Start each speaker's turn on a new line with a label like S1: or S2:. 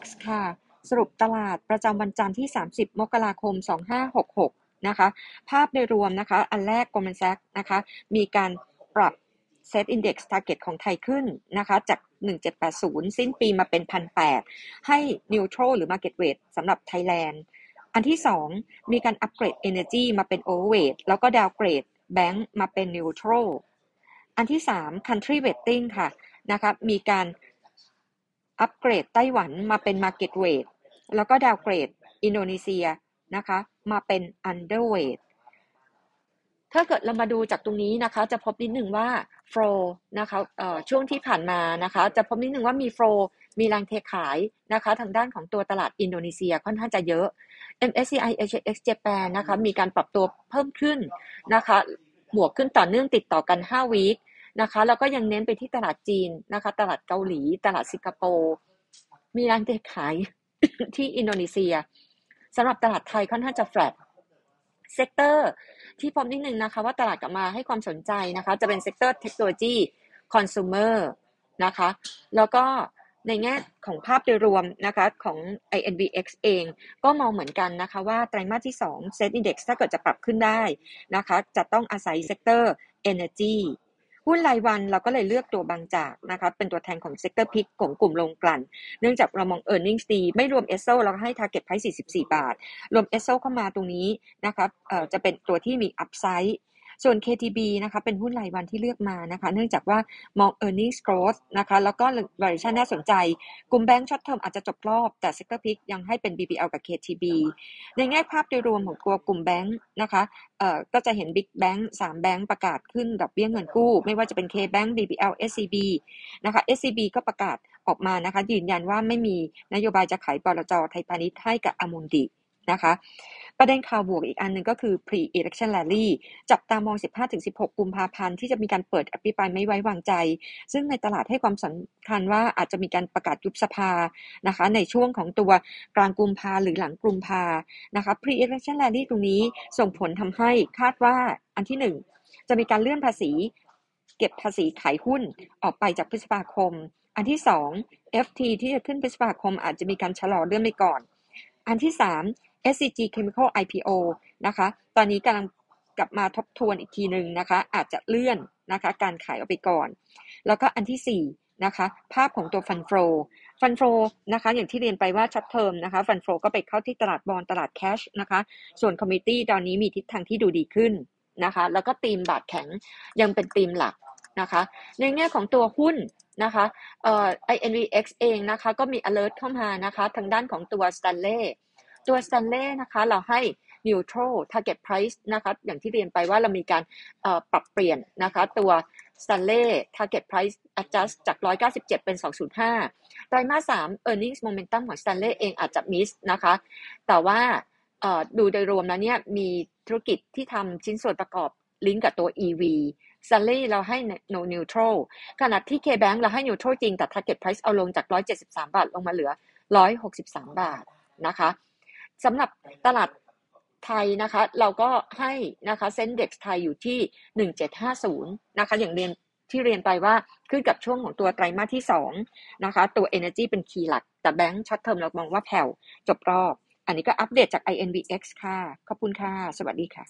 S1: X ค่ะ สรุปตลาดประจำวันจันทร์ที่ 30 มกราคม 2566 นะคะ ภาพโดยรวมนะคะ อันแรก Goldman Sachs นะคะ มีการปรับ Set Index Target ของไทยขึ้นนะคะ จาก 1780 สิ้นปีมาเป็น 1,800 ให้ Neutral หรือ Market Weight สำหรับไทยแลนด์ อันที่ 2 มีการอัปเกรด Energy มาเป็น Overweight แล้วก็ Downgrade Bank มาเป็น Neutral อันที่ 3 Country Weighting ค่ะนะคะมีการ อัปเกรดไต้หวันมาเป็น Market Weight แล้วก็ downgrade อินโดนีเซียนะคะ มาเป็น Underweight ถ้าเกิดเรามาดูจากตรงนี้นะคะ จะพบนิดหนึ่งว่า flow นะคะช่วงที่ผ่านมานะคะ จะพบนิดหนึ่งว่ามี flow มีแรงเทขายนะคะ ทางด้านของตัวตลาดอินโดนีเซียค่อนข้างจะเยอะ MSCI Asia ex Japan นะคะ มีการปรับตัวเพิ่มขึ้นนะคะบวกขึ้นต่อเนื่องติดต่อกัน 5 week นะคะ แล้วก็ยังเน้นไปที่ตลาดจีนนะคะ ตลาดเกาหลี ตลาดสิงคโปร์มีแรงเทขายที่อินโดนีเซียสำหรับตลาดไทยค่อนข้างจะ flat sector ที่พบนิดนึงนะคะ ว่าตลาดกลับมาให้ความสนใจนะคะ จะเป็นเซกเตอร์เทคโนโลยีคอน sumer นะคะ แล้วก็ในแง่ของภาพโดยรวมนะคะของ INVX เองก็มองเหมือนกันนะคะว่าไตรมาสที่2 SET Index ถ้าเกิดจะปรับขึ้นได้นะคะ จะต้องอาศัยเซกเตอร์ Energy หุ้นรายวันเราก็เลยเลือกตัวบางจากนะคะเป็นตัวแทนของ sector pick ของกลุ่มโรงกลั่น เนื่องจากเรามอง e a r n i n g ดีไม่รวมเอสโซเราก็ให้ target price 44 บาท รวมเอสโซเข้ามาตรงนี้นะคะเอ่อจะเป็นตัวที่มี upside ส่วน KTB นะคะเป็นหุ้นรายวันที่เลือกมานะคะ เนื่องจากว่ามอง earnings growth นะคะ แล้วก็ valuation น่าสนใจ กลุ่มแบงก์ช็อตเทอมอาจจะจบรอบ แต่ sector pick ยังให้เป็น BBL กับ KTB ในแง่ภาพโดยรวมของตัวกลุ่มแบงก์นะคะเอ่อก็จะเห็น Big Bank 3 แบงก์ประกาศขึ้นดอกเบี้ยเงินกู้ ไม่ว่าจะเป็น KBank BBL SCB นะคะ SCB ก็ประกาศออกมานะคะยืนยันว่าไม่มีนโยบายจะขายบลจไทยพาณิชย์ให้กับอมุนดีนะคะ ประเด็นข่าวบวกอีกอันหนึ่งก็คือ pre election rally จับตามอง 15-16 กุมภาพันธ์ที่จะมีการเปิดอภิปรายไม่ไว้วางใจ ซึ่งในตลาดให้ความสำคัญว่าอาจจะมีการประกาศยุบสภานะคะ ในช่วงของตัวกลางกุมภาหรือหลังกุมภานะคะ pre election rally ตรงนี้ส่งผลทำให้คาดว่าอันที่หนึ่งจะมีการเลื่อนภาษี เก็บภาษีขายหุ้นออกไปจากพฤษภาคม อันที่สอง FT ที่จะขึ้นพฤษภาคมอาจจะมีการชะลอเลื่อนไปก่อน อันที่สาม SCG Chemical IPO นะคะ ตอนนี้กำลังกลับมาทบทวนอีกทีหนึ่งนะคะ อาจจะเลื่อนนะคะ การขายออกไปก่อน แล้วก็อันที่4นะคะ ภาพของตัว fund flow fund flow นะคะ อย่างที่เรียนไปว่า short term นะคะ fund flow ก็ไปเข้าที่ตลาด bond ตลาด cash นะคะ ส่วน commodity ตอนนี้มีทิศทางที่ดูดีขึ้นนะคะ แล้วก็ตีมบาทแข็งยังเป็นตีมหลักนะคะ ในแง่ของตัวหุ้นนะคะเอ่อ INVX เองนะคะ ก็มี alert เข้ามานะคะ ทางด้านของตัว Stanley ตัว Stanley นะคะเราให้ neutral target price นะคะอย่างที่เรียนไปว่าเรามีการปรับเปลี่ยนนะคะตัว Stanley target price adjust จาก 197 เป็น 205 ไตรมาส 3 earnings momentum ของ Stanley เองอาจจะ miss นะคะ แต่ว่าดูโดยรวมแล้วเนี่ยมีธุรกิจที่ทำชิ้นส่วนประกอบลิงก์กับตัว EV s a l l y เราให้ no neutral ขณะที่ KBank เราให้ neutral จริงแต่ target price เอาลงจาก 173 บาท ลงมาเหลือ 163 บาทนะคะ สำหรับตลาดไทยนะคะ เราก็ให้นะคะ SET Index ไทยอยู่ที่ 1750 นะคะ อย่างเรียนที่เรียนไปว่าขึ้นกับช่วงของตัวไตรมาสที่ 2 นะคะ ตัว Energy เป็น key หลัก แต่แบงค์ short term เรามองว่าแผ่วจบรอบ อันนี้ก็อัปเดตจาก INVX ค่ะ ขอบคุณค่ะ สวัสดีค่ะ